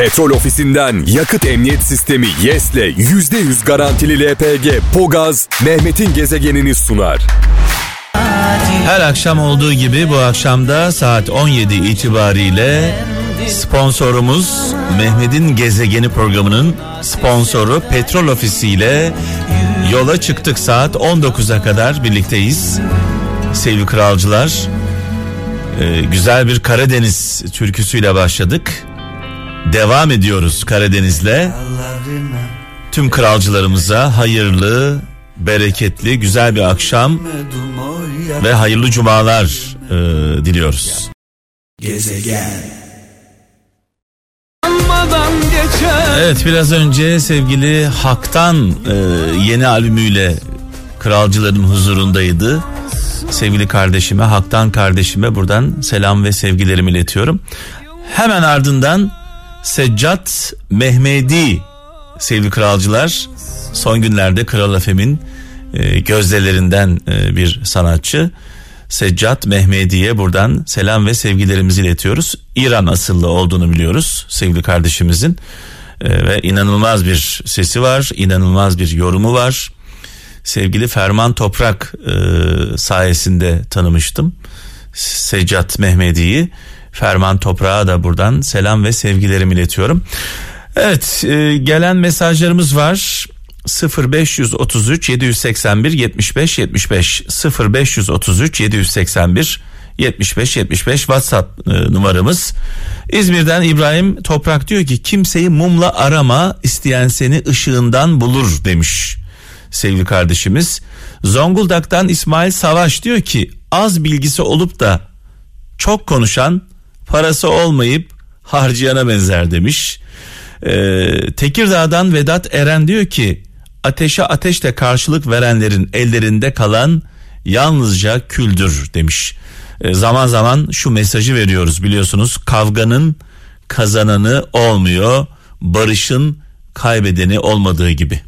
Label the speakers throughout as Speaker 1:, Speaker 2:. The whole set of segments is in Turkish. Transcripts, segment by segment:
Speaker 1: Petrol ofisinden yakıt emniyet sistemi YES'le %100 garantili LPG Pogaz Mehmet'in gezegenini sunar.
Speaker 2: Her akşam olduğu gibi bu akşamda saat 17 itibariyle sponsorumuz Mehmet'in Gezegeni programının sponsoru Petrol Ofisi ile yola çıktık saat 19'a kadar birlikteyiz. Sevgili kralcılar e, güzel bir Karadeniz türküsüyle başladık. Devam ediyoruz Karadeniz'le. Tüm kralcılarımıza hayırlı, bereketli, güzel bir akşam ve hayırlı cumalar e, diliyoruz. Gezegen. Evet biraz önce sevgili Hak'tan e, yeni albümüyle kralcıların huzurundaydı. Sevgili kardeşime Hak'tan kardeşime buradan selam ve sevgilerimi iletiyorum. Hemen ardından Seccat Mehmedi sevgili kralcılar son günlerde Kral Efem'in e, gözdelerinden e, bir sanatçı. Seccat Mehmedi'ye buradan selam ve sevgilerimizi iletiyoruz. İran asıllı olduğunu biliyoruz sevgili kardeşimizin. Ee, ve inanılmaz bir sesi var, inanılmaz bir yorumu var. Sevgili Ferman Toprak e, sayesinde tanımıştım. Seccat Mehmedi'yi. Ferman Toprak'a da buradan selam ve sevgilerimi iletiyorum. Evet e, gelen mesajlarımız var. 0533 781 75 75 0533 781 75 75 WhatsApp e, numaramız. İzmir'den İbrahim Toprak diyor ki kimseyi mumla arama isteyen seni ışığından bulur demiş sevgili kardeşimiz. Zonguldak'tan İsmail Savaş diyor ki az bilgisi olup da çok konuşan parası olmayıp harcayana benzer demiş. Ee, Tekirdağ'dan Vedat Eren diyor ki ateşe ateşle karşılık verenlerin ellerinde kalan yalnızca küldür demiş. E, zaman zaman şu mesajı veriyoruz biliyorsunuz kavganın kazananı olmuyor barışın kaybedeni olmadığı gibi.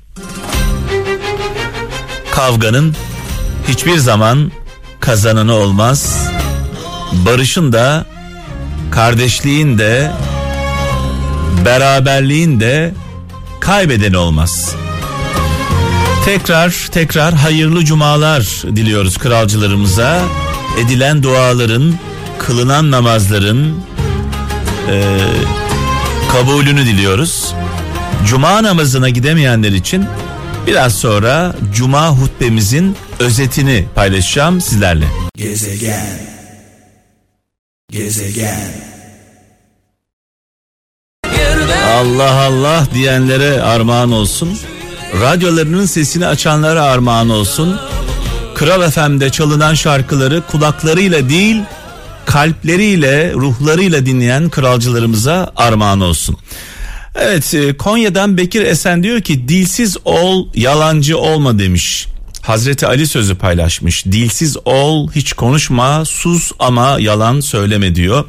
Speaker 2: Kavganın hiçbir zaman kazananı olmaz. Barışın da kardeşliğin de beraberliğin de kaybedeni olmaz. Tekrar tekrar hayırlı cumalar diliyoruz kralcılarımıza. Edilen duaların, kılınan namazların e, kabulünü diliyoruz. Cuma namazına gidemeyenler için biraz sonra cuma hutbemizin özetini paylaşacağım sizlerle. Gezegen. Gezegen. Allah Allah diyenlere armağan olsun radyolarının sesini açanlara armağan olsun. Kral FM'de çalınan şarkıları kulaklarıyla değil kalpleriyle ruhlarıyla dinleyen kralcılarımıza armağan olsun. Evet e, Konya'dan Bekir Esen diyor ki dilsiz ol yalancı olma demiş. Hazreti Ali sözü paylaşmış. Dilsiz ol, hiç konuşma, sus ama yalan söyleme diyor.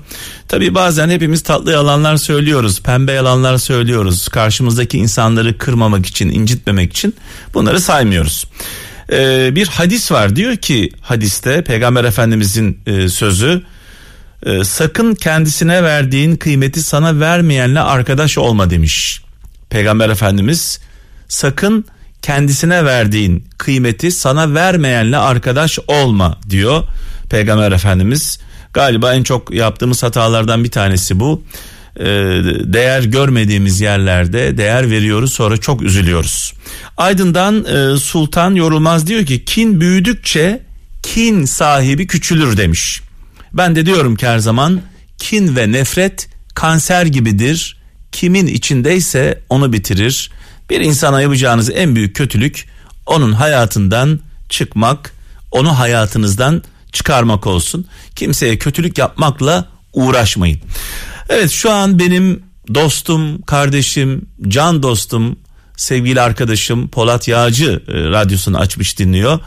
Speaker 2: Tabi bazen hepimiz tatlı yalanlar söylüyoruz, pembe yalanlar söylüyoruz. Karşımızdaki insanları kırmamak için, incitmemek için bunları saymıyoruz. Ee, bir hadis var diyor ki hadiste Peygamber Efendimizin e, sözü e, sakın kendisine verdiğin kıymeti sana vermeyenle arkadaş olma demiş. Peygamber Efendimiz sakın kendisine verdiğin kıymeti sana vermeyenle arkadaş olma diyor Peygamber Efendimiz. Galiba en çok yaptığımız hatalardan bir tanesi bu. Ee, değer görmediğimiz yerlerde değer veriyoruz sonra çok üzülüyoruz. Aydın'dan e, Sultan Yorulmaz diyor ki kin büyüdükçe kin sahibi küçülür demiş. Ben de diyorum ki her zaman kin ve nefret kanser gibidir. Kimin içindeyse onu bitirir. Bir insana yapacağınız en büyük kötülük onun hayatından çıkmak, onu hayatınızdan çıkarmak olsun. Kimseye kötülük yapmakla uğraşmayın. Evet şu an benim dostum, kardeşim, can dostum, sevgili arkadaşım Polat Yağcı e, radyosunu açmış dinliyor.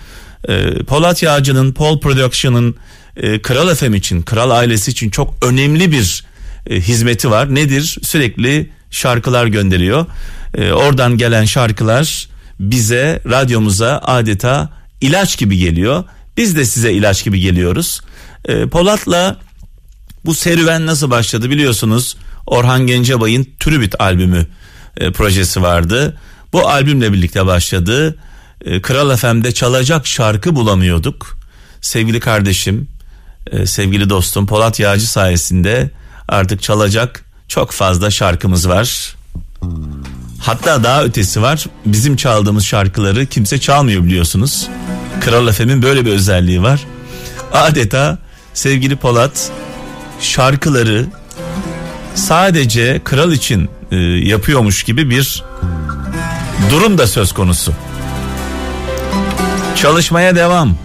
Speaker 2: E, Polat Yağcı'nın Pol Production'ın e, Kral FM için, Kral ailesi için çok önemli bir e, hizmeti var. Nedir? Sürekli şarkılar gönderiyor. E, oradan gelen şarkılar bize radyomuza adeta ilaç gibi geliyor. Biz de size ilaç gibi geliyoruz. E, Polat'la bu serüven nasıl başladı biliyorsunuz. Orhan Gencebay'ın Tribüt albümü e, projesi vardı. Bu albümle birlikte başladı. E, Kral FM'de çalacak şarkı bulamıyorduk. Sevgili kardeşim, e, sevgili dostum Polat Yağcı sayesinde artık çalacak çok fazla şarkımız var. Hatta daha ötesi var. Bizim çaldığımız şarkıları kimse çalmıyor biliyorsunuz. Kral FM'in böyle bir özelliği var. Adeta sevgili Polat şarkıları sadece kral için e, yapıyormuş gibi bir durum da söz konusu. Çalışmaya devam.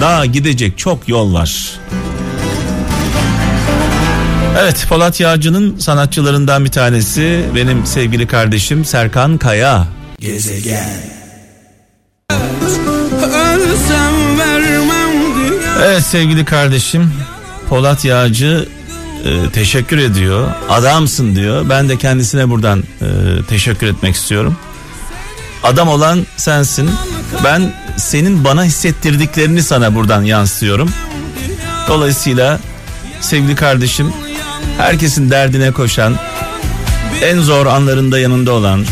Speaker 2: Daha gidecek çok yol var. Evet Polat Yağcı'nın sanatçılarından bir tanesi benim sevgili kardeşim Serkan Kaya. Gezegen. Evet sevgili kardeşim Polat Yağcı e, teşekkür ediyor. Adamsın diyor. Ben de kendisine buradan e, teşekkür etmek istiyorum. Adam olan sensin. Ben senin bana hissettirdiklerini sana buradan yansıtıyorum. Dolayısıyla sevgili kardeşim herkesin derdine koşan, en zor anlarında yanında olan,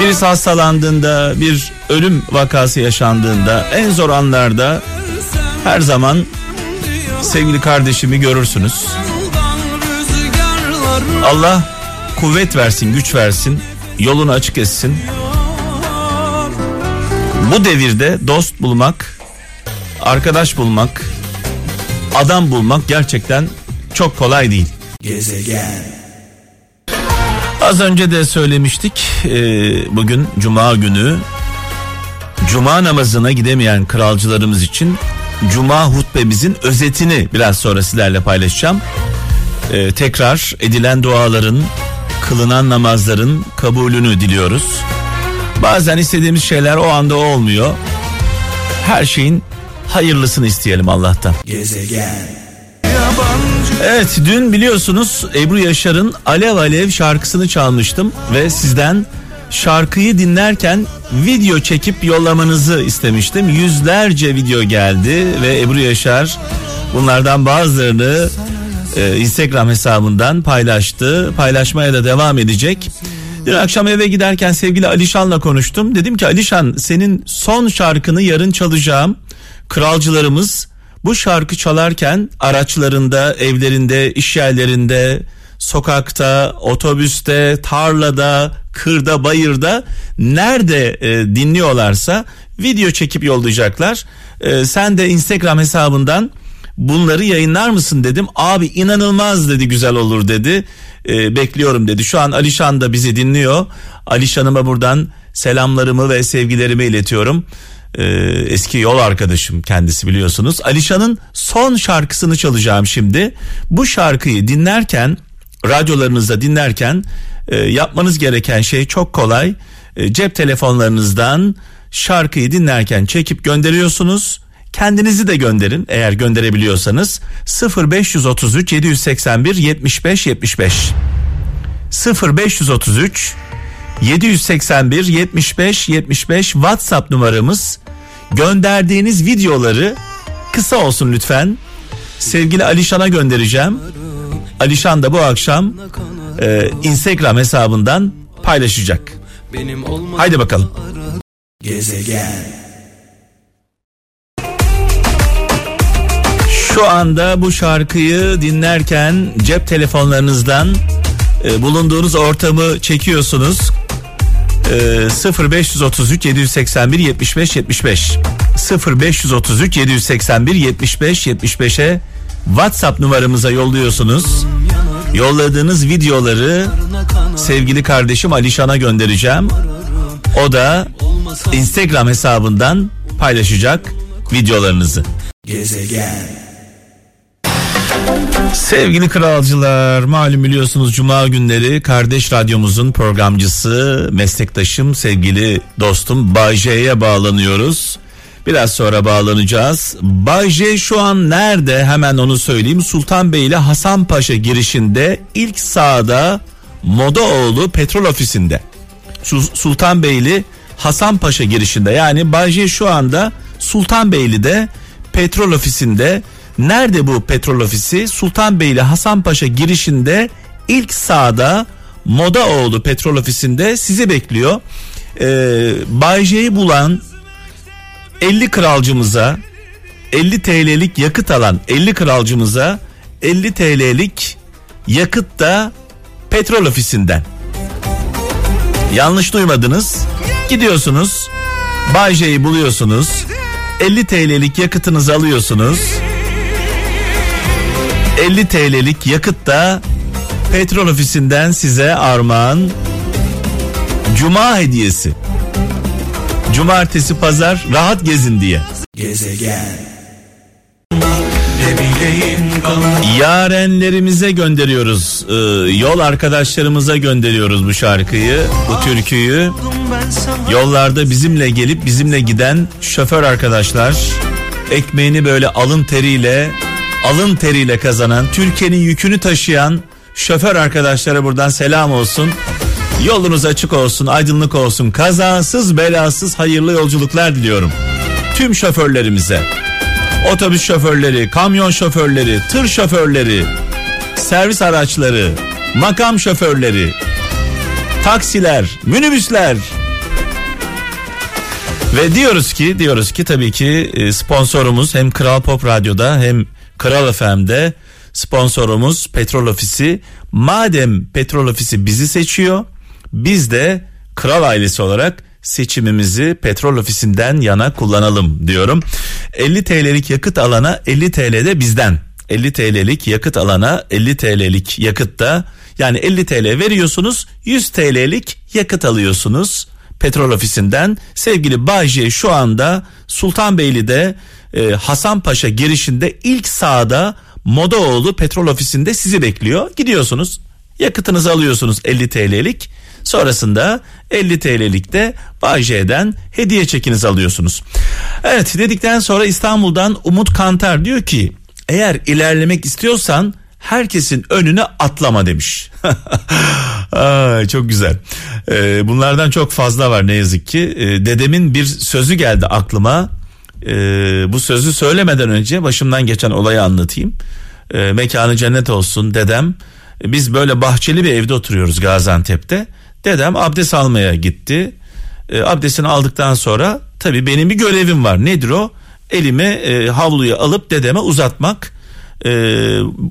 Speaker 2: birisi hastalandığında, bir ölüm vakası yaşandığında, en zor anlarda her zaman sevgili kardeşimi görürsünüz. Allah kuvvet versin, güç versin, yolunu açık etsin. Bu devirde dost bulmak, arkadaş bulmak, adam bulmak gerçekten çok kolay değil. Gezegen. Az önce de söylemiştik e, bugün cuma günü cuma namazına gidemeyen kralcılarımız için cuma hutbemizin özetini biraz sonra sizlerle paylaşacağım. E, tekrar edilen duaların kılınan namazların kabulünü diliyoruz. Bazen istediğimiz şeyler o anda olmuyor. Her şeyin hayırlısını isteyelim Allah'tan. Gezegen. Evet dün biliyorsunuz Ebru Yaşar'ın Alev Alev şarkısını çalmıştım ve sizden şarkıyı dinlerken video çekip yollamanızı istemiştim. Yüzlerce video geldi ve Ebru Yaşar bunlardan bazılarını e, Instagram hesabından paylaştı. Paylaşmaya da devam edecek. Dün akşam eve giderken sevgili Alişan'la konuştum. Dedim ki Alişan senin son şarkını yarın çalacağım. Kralcılarımız bu şarkı çalarken araçlarında, evlerinde, iş yerlerinde, sokakta, otobüste, tarlada, kırda, bayırda nerede e, dinliyorlarsa video çekip yollayacaklar. E, sen de Instagram hesabından bunları yayınlar mısın dedim. Abi inanılmaz dedi güzel olur dedi. E, bekliyorum dedi. Şu an Alişan da bizi dinliyor. Alişan'ıma buradan selamlarımı ve sevgilerimi iletiyorum e, eski yol arkadaşım kendisi biliyorsunuz. Alişan'ın son şarkısını çalacağım şimdi. Bu şarkıyı dinlerken radyolarınızda dinlerken e, yapmanız gereken şey çok kolay. E, cep telefonlarınızdan şarkıyı dinlerken çekip gönderiyorsunuz. Kendinizi de gönderin eğer gönderebiliyorsanız 0533 781 75 75 0533 781 75 75 WhatsApp numaramız. Gönderdiğiniz videoları kısa olsun lütfen. Sevgili Alişan'a göndereceğim. Alişan da bu akşam e, Instagram hesabından paylaşacak. Haydi bakalım. Gezegen. Şu anda bu şarkıyı dinlerken cep telefonlarınızdan e, bulunduğunuz ortamı çekiyorsunuz. E, 0533 781 75 75 0533 781 75 75'e WhatsApp numaramıza yolluyorsunuz. Yolladığınız videoları sevgili kardeşim Alişan'a göndereceğim. O da Instagram hesabından paylaşacak videolarınızı. Gezegen Sevgili kralcılar malum biliyorsunuz cuma günleri kardeş radyomuzun programcısı meslektaşım sevgili dostum Bayce'ye bağlanıyoruz. Biraz sonra bağlanacağız. Bayce şu an nerede hemen onu söyleyeyim. Sultanbeyli Hasanpaşa girişinde ilk sağda Modaoğlu petrol ofisinde. Sultanbeyli Hasanpaşa girişinde yani Bayce şu anda Sultanbeyli'de petrol ofisinde Nerede bu petrol ofisi? Sultanbeyli Hasanpaşa girişinde ilk sağda Modaoğlu petrol ofisinde sizi bekliyor. Ee, Bay J'yi bulan 50 kralcımıza 50 TL'lik yakıt alan 50 kralcımıza 50 TL'lik yakıt da petrol ofisinden. Yanlış duymadınız. Gidiyorsunuz. Bay J'yi buluyorsunuz. 50 TL'lik yakıtınızı alıyorsunuz. 50 TL'lik yakıt da petrol ofisinden size armağan. Cuma hediyesi. Cumartesi pazar rahat gezin diye. Gezegen. Yarenlerimize gönderiyoruz. Ee, yol arkadaşlarımıza gönderiyoruz bu şarkıyı, bu türküyü. Yollarda bizimle gelip bizimle giden şoför arkadaşlar, ekmeğini böyle alın teriyle, alın teriyle kazanan, Türkiye'nin yükünü taşıyan şoför arkadaşlara buradan selam olsun. Yolunuz açık olsun, aydınlık olsun. Kazasız, belasız hayırlı yolculuklar diliyorum. Tüm şoförlerimize otobüs şoförleri, kamyon şoförleri, tır şoförleri, servis araçları, makam şoförleri, taksiler, minibüsler. Ve diyoruz ki diyoruz ki tabii ki e, sponsorumuz hem Kral Pop Radyo'da hem Kral FM'de sponsorumuz Petrol Ofisi. Madem Petrol Ofisi bizi seçiyor, biz de Kral ailesi olarak seçimimizi petrol ofisinden yana kullanalım diyorum. 50 TL'lik yakıt alana 50 TL de bizden. 50 TL'lik yakıt alana 50 TL'lik yakıt da yani 50 TL veriyorsunuz 100 TL'lik yakıt alıyorsunuz petrol ofisinden. Sevgili Bayce şu anda Sultanbeyli'de e, Hasanpaşa girişinde ilk sağda Modaoğlu petrol ofisinde sizi bekliyor. Gidiyorsunuz yakıtınızı alıyorsunuz 50 TL'lik Sonrasında 50 TL'likte Bağcay'dan hediye çekiniz alıyorsunuz. Evet dedikten sonra İstanbul'dan Umut Kantar diyor ki eğer ilerlemek istiyorsan herkesin önüne atlama demiş. Ay, çok güzel. Ee, bunlardan çok fazla var ne yazık ki. Ee, dedemin bir sözü geldi aklıma. Ee, bu sözü söylemeden önce başımdan geçen olayı anlatayım. Ee, mekanı cennet olsun dedem. Biz böyle bahçeli bir evde oturuyoruz Gaziantep'te. Dedem abdest almaya gitti. E, abdestini aldıktan sonra tabii benim bir görevim var. Nedir o? Elime e, havluyu alıp dedeme uzatmak. E,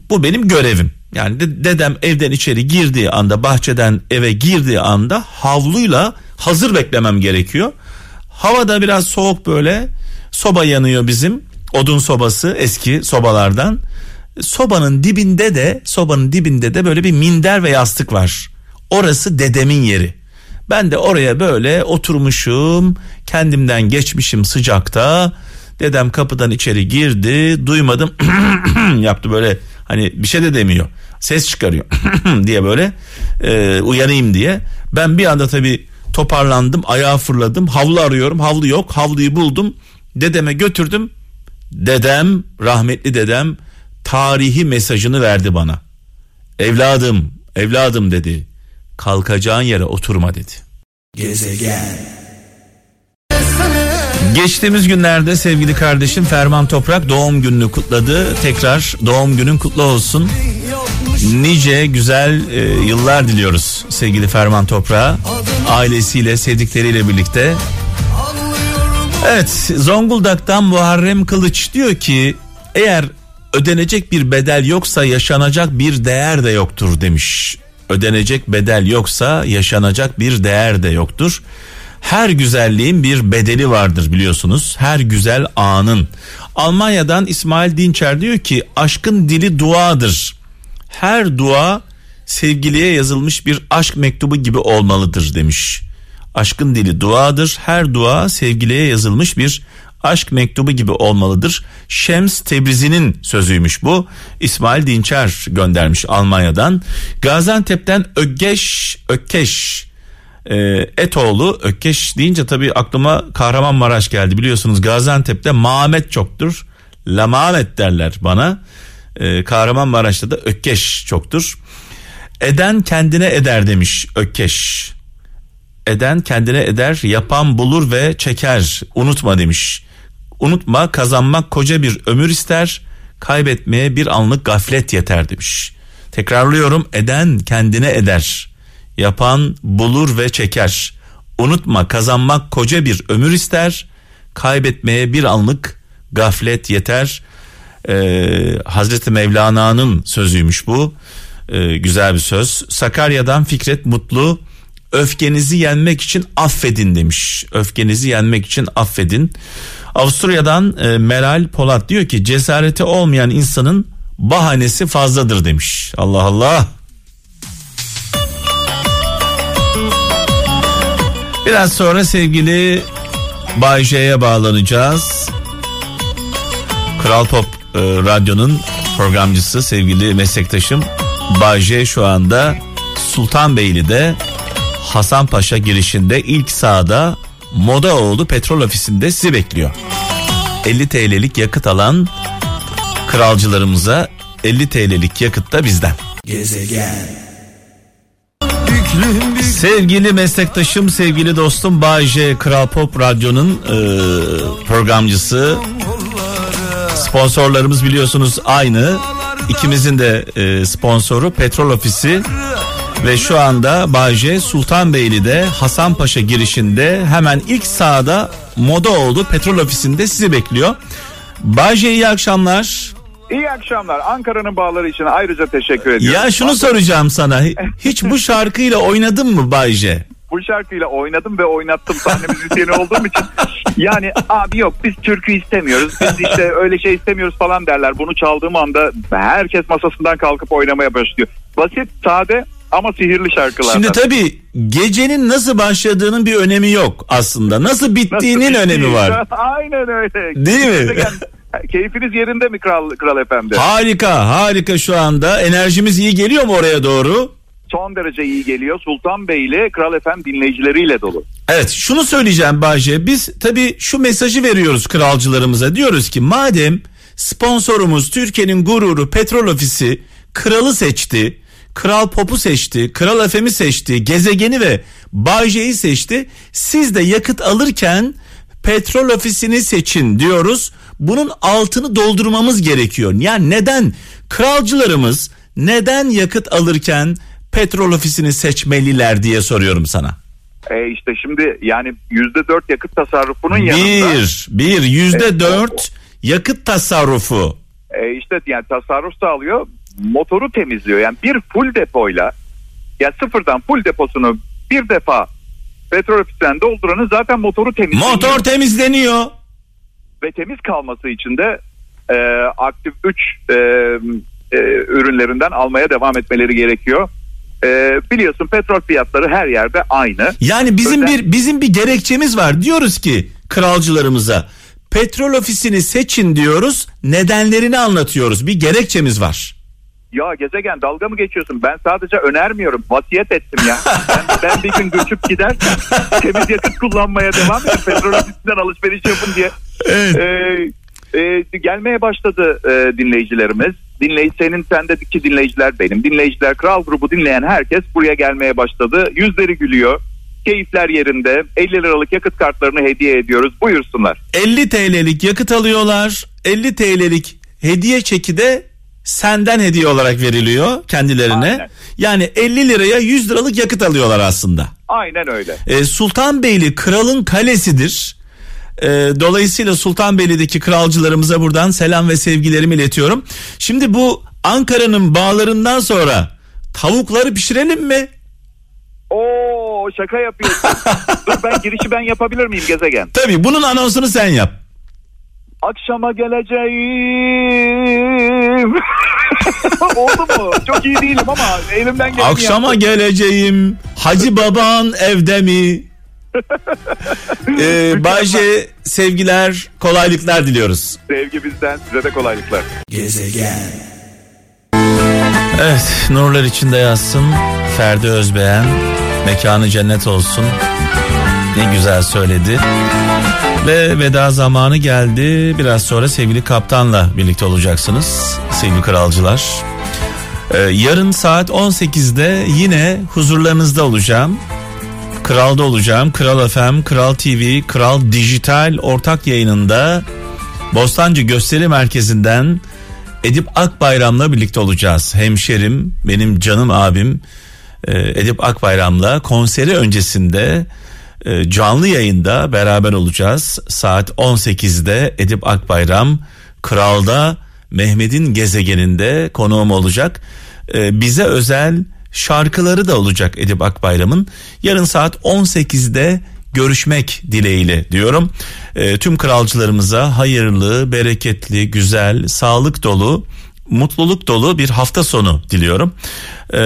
Speaker 2: bu benim görevim. Yani de, dedem evden içeri girdiği anda bahçeden eve girdiği anda havluyla hazır beklemem gerekiyor. Hava da biraz soğuk böyle. Soba yanıyor bizim. Odun sobası eski sobalardan. Sobanın dibinde de sobanın dibinde de böyle bir minder ve yastık var. Orası dedemin yeri. Ben de oraya böyle oturmuşum, kendimden geçmişim sıcakta. Dedem kapıdan içeri girdi, duymadım yaptı böyle hani bir şey de demiyor. Ses çıkarıyor diye böyle e, uyanayım diye. Ben bir anda tabii toparlandım, ayağa fırladım. Havlu arıyorum, havlu yok. Havluyu buldum. Dedeme götürdüm. Dedem, rahmetli dedem tarihi mesajını verdi bana. Evladım, evladım dedi kalkacağın yere oturma dedi. Gezegen. Geçtiğimiz günlerde sevgili kardeşim Ferman Toprak doğum gününü kutladı. Tekrar doğum günün kutlu olsun. Nice güzel e, yıllar diliyoruz sevgili Ferman Toprak'a. Ailesiyle, sevdikleriyle birlikte. Evet, Zonguldak'tan Muharrem Kılıç diyor ki eğer ödenecek bir bedel yoksa yaşanacak bir değer de yoktur demiş ödenecek bedel yoksa yaşanacak bir değer de yoktur. Her güzelliğin bir bedeli vardır biliyorsunuz. Her güzel anın. Almanya'dan İsmail Dinçer diyor ki aşkın dili duadır. Her dua sevgiliye yazılmış bir aşk mektubu gibi olmalıdır demiş. Aşkın dili duadır. Her dua sevgiliye yazılmış bir aşk mektubu gibi olmalıdır. Şems Tebrizi'nin sözüymüş bu. İsmail Dinçer göndermiş Almanya'dan. Gaziantep'ten Öggeş Ökkeş e, Etoğlu Ökkeş deyince tabii aklıma Kahramanmaraş geldi biliyorsunuz Gaziantep'te Mehmet çoktur. La Mehmet derler bana. E, Kahramanmaraş'ta da Ökkeş çoktur. Eden kendine eder demiş Ökkeş. Eden kendine eder, yapan bulur ve çeker. Unutma demiş. Unutma kazanmak koca bir ömür ister. kaybetmeye bir anlık gaflet yeter demiş. Tekrarlıyorum eden kendine eder. Yapan bulur ve çeker. Unutma kazanmak koca bir ömür ister. Kaybetmeye bir anlık gaflet yeter. Ee, Hazreti Mevlana'nın sözüymüş bu. Ee, güzel bir söz. Sakarya'dan Fikret Mutlu öfkenizi yenmek için affedin demiş. Öfkenizi yenmek için affedin. Avusturya'dan e, Meral Polat diyor ki cesareti olmayan insanın bahanesi fazladır demiş. Allah Allah. Biraz sonra sevgili Bay J'ye bağlanacağız. Kral Pop e, Radyo'nun programcısı sevgili meslektaşım Bay J şu anda Sultanbeyli'de Hasanpaşa girişinde ilk sağda Modaoğlu petrol ofisinde sizi bekliyor. 50 TL'lik yakıt alan kralcılarımıza 50 TL'lik yakıt da bizden. Gezegen. Sevgili meslektaşım, sevgili dostum Bayce Kral Pop Radyo'nun e, programcısı. Sponsorlarımız biliyorsunuz aynı. İkimizin de e, sponsoru Petrol Ofisi ve şu anda Bayce Sultanbeyli'de Hasanpaşa girişinde hemen ilk sağda moda oldu petrol ofisinde sizi bekliyor. Bayce iyi akşamlar.
Speaker 3: İyi akşamlar. Ankara'nın bağları için ayrıca teşekkür ediyorum.
Speaker 2: Ya şunu soracağım sana. Hiç bu şarkıyla oynadın mı Bayce?
Speaker 3: Bu şarkıyla oynadım ve oynattım sahne müzisyeni olduğum için. Yani abi yok biz türkü istemiyoruz. Biz işte öyle şey istemiyoruz falan derler. Bunu çaldığım anda herkes masasından kalkıp oynamaya başlıyor. Basit, sade ama sihirli şarkılar.
Speaker 2: Şimdi tabii gecenin nasıl başladığının bir önemi yok aslında. Nasıl bittiğinin nasıl önemi var.
Speaker 3: Aynen öyle.
Speaker 2: Değil mi?
Speaker 3: Keyfiniz yerinde mi Kral, Kral Efendi?
Speaker 2: Harika harika şu anda. Enerjimiz iyi geliyor mu oraya doğru?
Speaker 3: Son derece iyi geliyor. Sultan Bey ile Kral Efendi dinleyicileriyle dolu.
Speaker 2: Evet şunu söyleyeceğim Bahçe. Biz tabii şu mesajı veriyoruz kralcılarımıza. Diyoruz ki madem sponsorumuz Türkiye'nin gururu Petrol Ofisi kralı seçti. Kral Pop'u seçti, Kral FM'i seçti, gezegeni ve Bayce'yi seçti. Siz de yakıt alırken petrol ofisini seçin diyoruz. Bunun altını doldurmamız gerekiyor. Yani neden kralcılarımız neden yakıt alırken petrol ofisini seçmeliler diye soruyorum sana.
Speaker 3: E işte şimdi yani yüzde dört yakıt tasarrufunun
Speaker 2: bir,
Speaker 3: yanında.
Speaker 2: Bir, bir yüzde dört yakıt tasarrufu.
Speaker 3: E işte yani tasarruf sağlıyor motoru temizliyor. Yani bir full depoyla ya sıfırdan full deposunu bir defa petrol ofisinden dolduranın zaten motoru temizleniyor.
Speaker 2: Motor temizleniyor.
Speaker 3: Ve temiz kalması için de e, aktif 3 e, e, ürünlerinden almaya devam etmeleri gerekiyor. E, biliyorsun petrol fiyatları her yerde aynı.
Speaker 2: Yani bizim Özel... bir bizim bir gerekçemiz var. Diyoruz ki kralcılarımıza petrol ofisini seçin diyoruz. Nedenlerini anlatıyoruz. Bir gerekçemiz var.
Speaker 3: Ya gezegen dalga mı geçiyorsun? Ben sadece önermiyorum. Vasiyet ettim ya. ben, ben bir gün göçüp gidersem temiz yakıt kullanmaya devam edin. Petrol ofisinden alışveriş yapın diye. Evet. Ee, e, gelmeye başladı e, dinleyicilerimiz. Dinley senin sendeki dinleyiciler benim. Dinleyiciler Kral grubu dinleyen herkes buraya gelmeye başladı. Yüzleri gülüyor. Keyifler yerinde. 50 liralık yakıt kartlarını hediye ediyoruz. Buyursunlar.
Speaker 2: 50 TL'lik yakıt alıyorlar. 50 TL'lik hediye çeki de senden hediye olarak veriliyor kendilerine. Aynen. Yani 50 liraya 100 liralık yakıt alıyorlar aslında.
Speaker 3: Aynen öyle.
Speaker 2: E, Sultanbeyli kralın kalesidir. E, dolayısıyla Sultanbeyli'deki kralcılarımıza buradan selam ve sevgilerimi iletiyorum. Şimdi bu Ankara'nın bağlarından sonra tavukları pişirelim mi?
Speaker 3: Oo şaka yapıyorsun. Dur ben girişi ben yapabilir miyim gezegen?
Speaker 2: Tabii bunun anonsunu sen yap.
Speaker 3: Akşama geleceğim. Oldu mu? Çok iyi değilim ama elimden geleni
Speaker 2: Akşama yaptım. geleceğim. Hacı baban evde mi? Ee, Bayce sevgiler, kolaylıklar diliyoruz.
Speaker 3: Sevgi bizden, size de kolaylıklar. Gezegen.
Speaker 2: Evet, nurlar içinde yazsın. Ferdi Özbeğen, mekanı cennet olsun. Ne güzel söyledi. Ve veda zamanı geldi. Biraz sonra sevgili kaptanla birlikte olacaksınız sevgili kralcılar. Ee, yarın saat 18'de yine huzurlarınızda olacağım. Kral'da olacağım. Kral FM, Kral TV, Kral Dijital ortak yayınında Bostancı Gösteri Merkezi'nden Edip Akbayram'la birlikte olacağız. Hemşerim, benim canım abim e, Edip Akbayram'la konseri öncesinde e, canlı yayında beraber olacağız. Saat 18'de Edip Akbayram Kral'da Mehmet'in gezegeninde konuğum olacak. E, bize özel şarkıları da olacak Edip Akbayram'ın. Yarın saat 18'de görüşmek dileğiyle diyorum. E, tüm kralcılarımıza hayırlı, bereketli, güzel, sağlık dolu, mutluluk dolu bir hafta sonu diliyorum. E,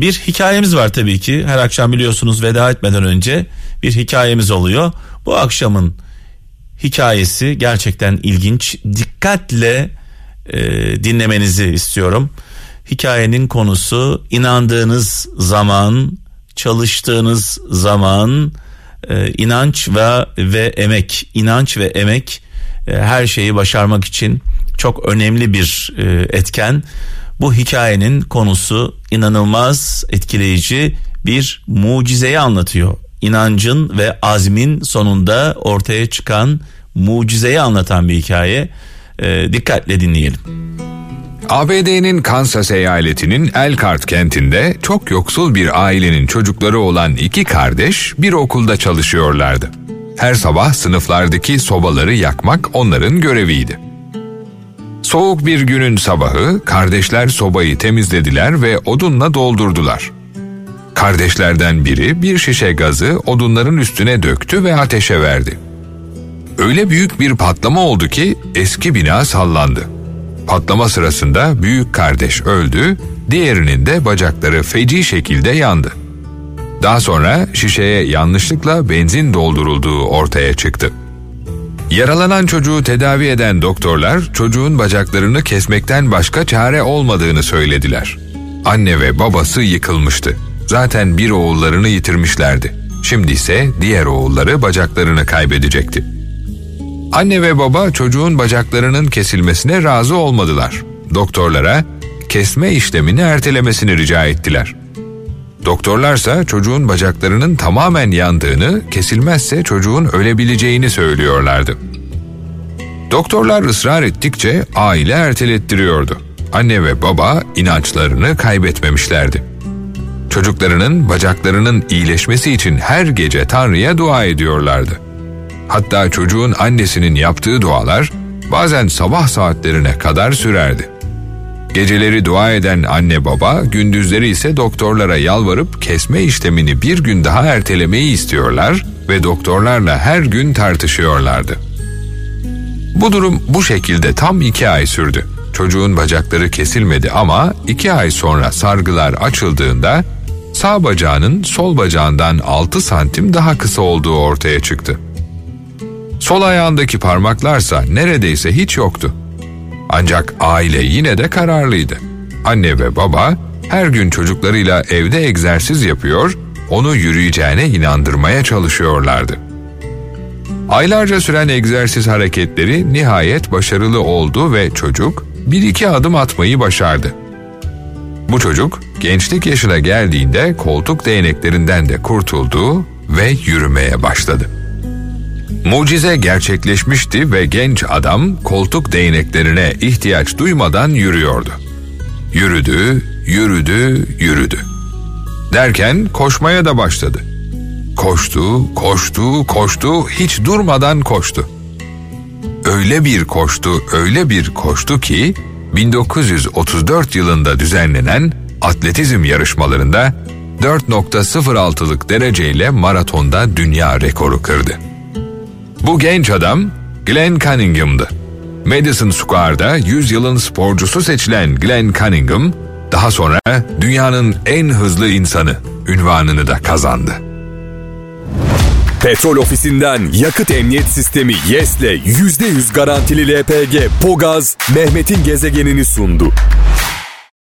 Speaker 2: bir hikayemiz var tabii ki. Her akşam biliyorsunuz veda etmeden önce bir hikayemiz oluyor. Bu akşamın hikayesi gerçekten ilginç. Dikkatle e, dinlemenizi istiyorum. Hikayenin konusu inandığınız zaman, çalıştığınız zaman, e, inanç ve ve emek, inanç ve emek e, her şeyi başarmak için çok önemli bir e, etken. Bu hikayenin konusu inanılmaz etkileyici bir mucizeyi anlatıyor. İnancın ve azmin sonunda ortaya çıkan mucizeyi anlatan bir hikaye. E, dikkatle dinleyelim.
Speaker 4: ABD'nin Kansas eyaletinin Elkhart kentinde çok yoksul bir ailenin çocukları olan iki kardeş bir okulda çalışıyorlardı. Her sabah sınıflardaki sobaları yakmak onların göreviydi. Soğuk bir günün sabahı kardeşler sobayı temizlediler ve odunla doldurdular. Kardeşlerden biri bir şişe gazı odunların üstüne döktü ve ateşe verdi. Öyle büyük bir patlama oldu ki eski bina sallandı. Patlama sırasında büyük kardeş öldü, diğerinin de bacakları feci şekilde yandı. Daha sonra şişeye yanlışlıkla benzin doldurulduğu ortaya çıktı. Yaralanan çocuğu tedavi eden doktorlar çocuğun bacaklarını kesmekten başka çare olmadığını söylediler. Anne ve babası yıkılmıştı. Zaten bir oğullarını yitirmişlerdi. Şimdi ise diğer oğulları bacaklarını kaybedecekti. Anne ve baba çocuğun bacaklarının kesilmesine razı olmadılar. Doktorlara kesme işlemini ertelemesini rica ettiler. Doktorlarsa çocuğun bacaklarının tamamen yandığını, kesilmezse çocuğun ölebileceğini söylüyorlardı. Doktorlar ısrar ettikçe aile ertelettiriyordu. Anne ve baba inançlarını kaybetmemişlerdi. Çocuklarının bacaklarının iyileşmesi için her gece Tanrı'ya dua ediyorlardı. Hatta çocuğun annesinin yaptığı dualar bazen sabah saatlerine kadar sürerdi. Geceleri dua eden anne baba, gündüzleri ise doktorlara yalvarıp kesme işlemini bir gün daha ertelemeyi istiyorlar ve doktorlarla her gün tartışıyorlardı. Bu durum bu şekilde tam iki ay sürdü. Çocuğun bacakları kesilmedi ama iki ay sonra sargılar açıldığında sağ bacağının sol bacağından 6 santim daha kısa olduğu ortaya çıktı. Sol ayağındaki parmaklarsa neredeyse hiç yoktu. Ancak aile yine de kararlıydı. Anne ve baba her gün çocuklarıyla evde egzersiz yapıyor, onu yürüyeceğine inandırmaya çalışıyorlardı. Aylarca süren egzersiz hareketleri nihayet başarılı oldu ve çocuk bir iki adım atmayı başardı. Bu çocuk gençlik yaşına geldiğinde koltuk değneklerinden de kurtuldu ve yürümeye başladı. Mucize gerçekleşmişti ve genç adam koltuk değneklerine ihtiyaç duymadan yürüyordu. Yürüdü, yürüdü, yürüdü. Derken koşmaya da başladı. Koştu, koştu, koştu, hiç durmadan koştu. Öyle bir koştu, öyle bir koştu ki 1934 yılında düzenlenen atletizm yarışmalarında 4.06'lık dereceyle maratonda dünya rekoru kırdı. Bu genç adam Glenn Cunningham'dı. Madison Square'da 100 yılın sporcusu seçilen Glenn Cunningham, daha sonra dünyanın en hızlı insanı ünvanını da kazandı.
Speaker 1: Petrol ofisinden yakıt emniyet sistemi YES'le %100 garantili LPG Pogaz Mehmet'in gezegenini sundu.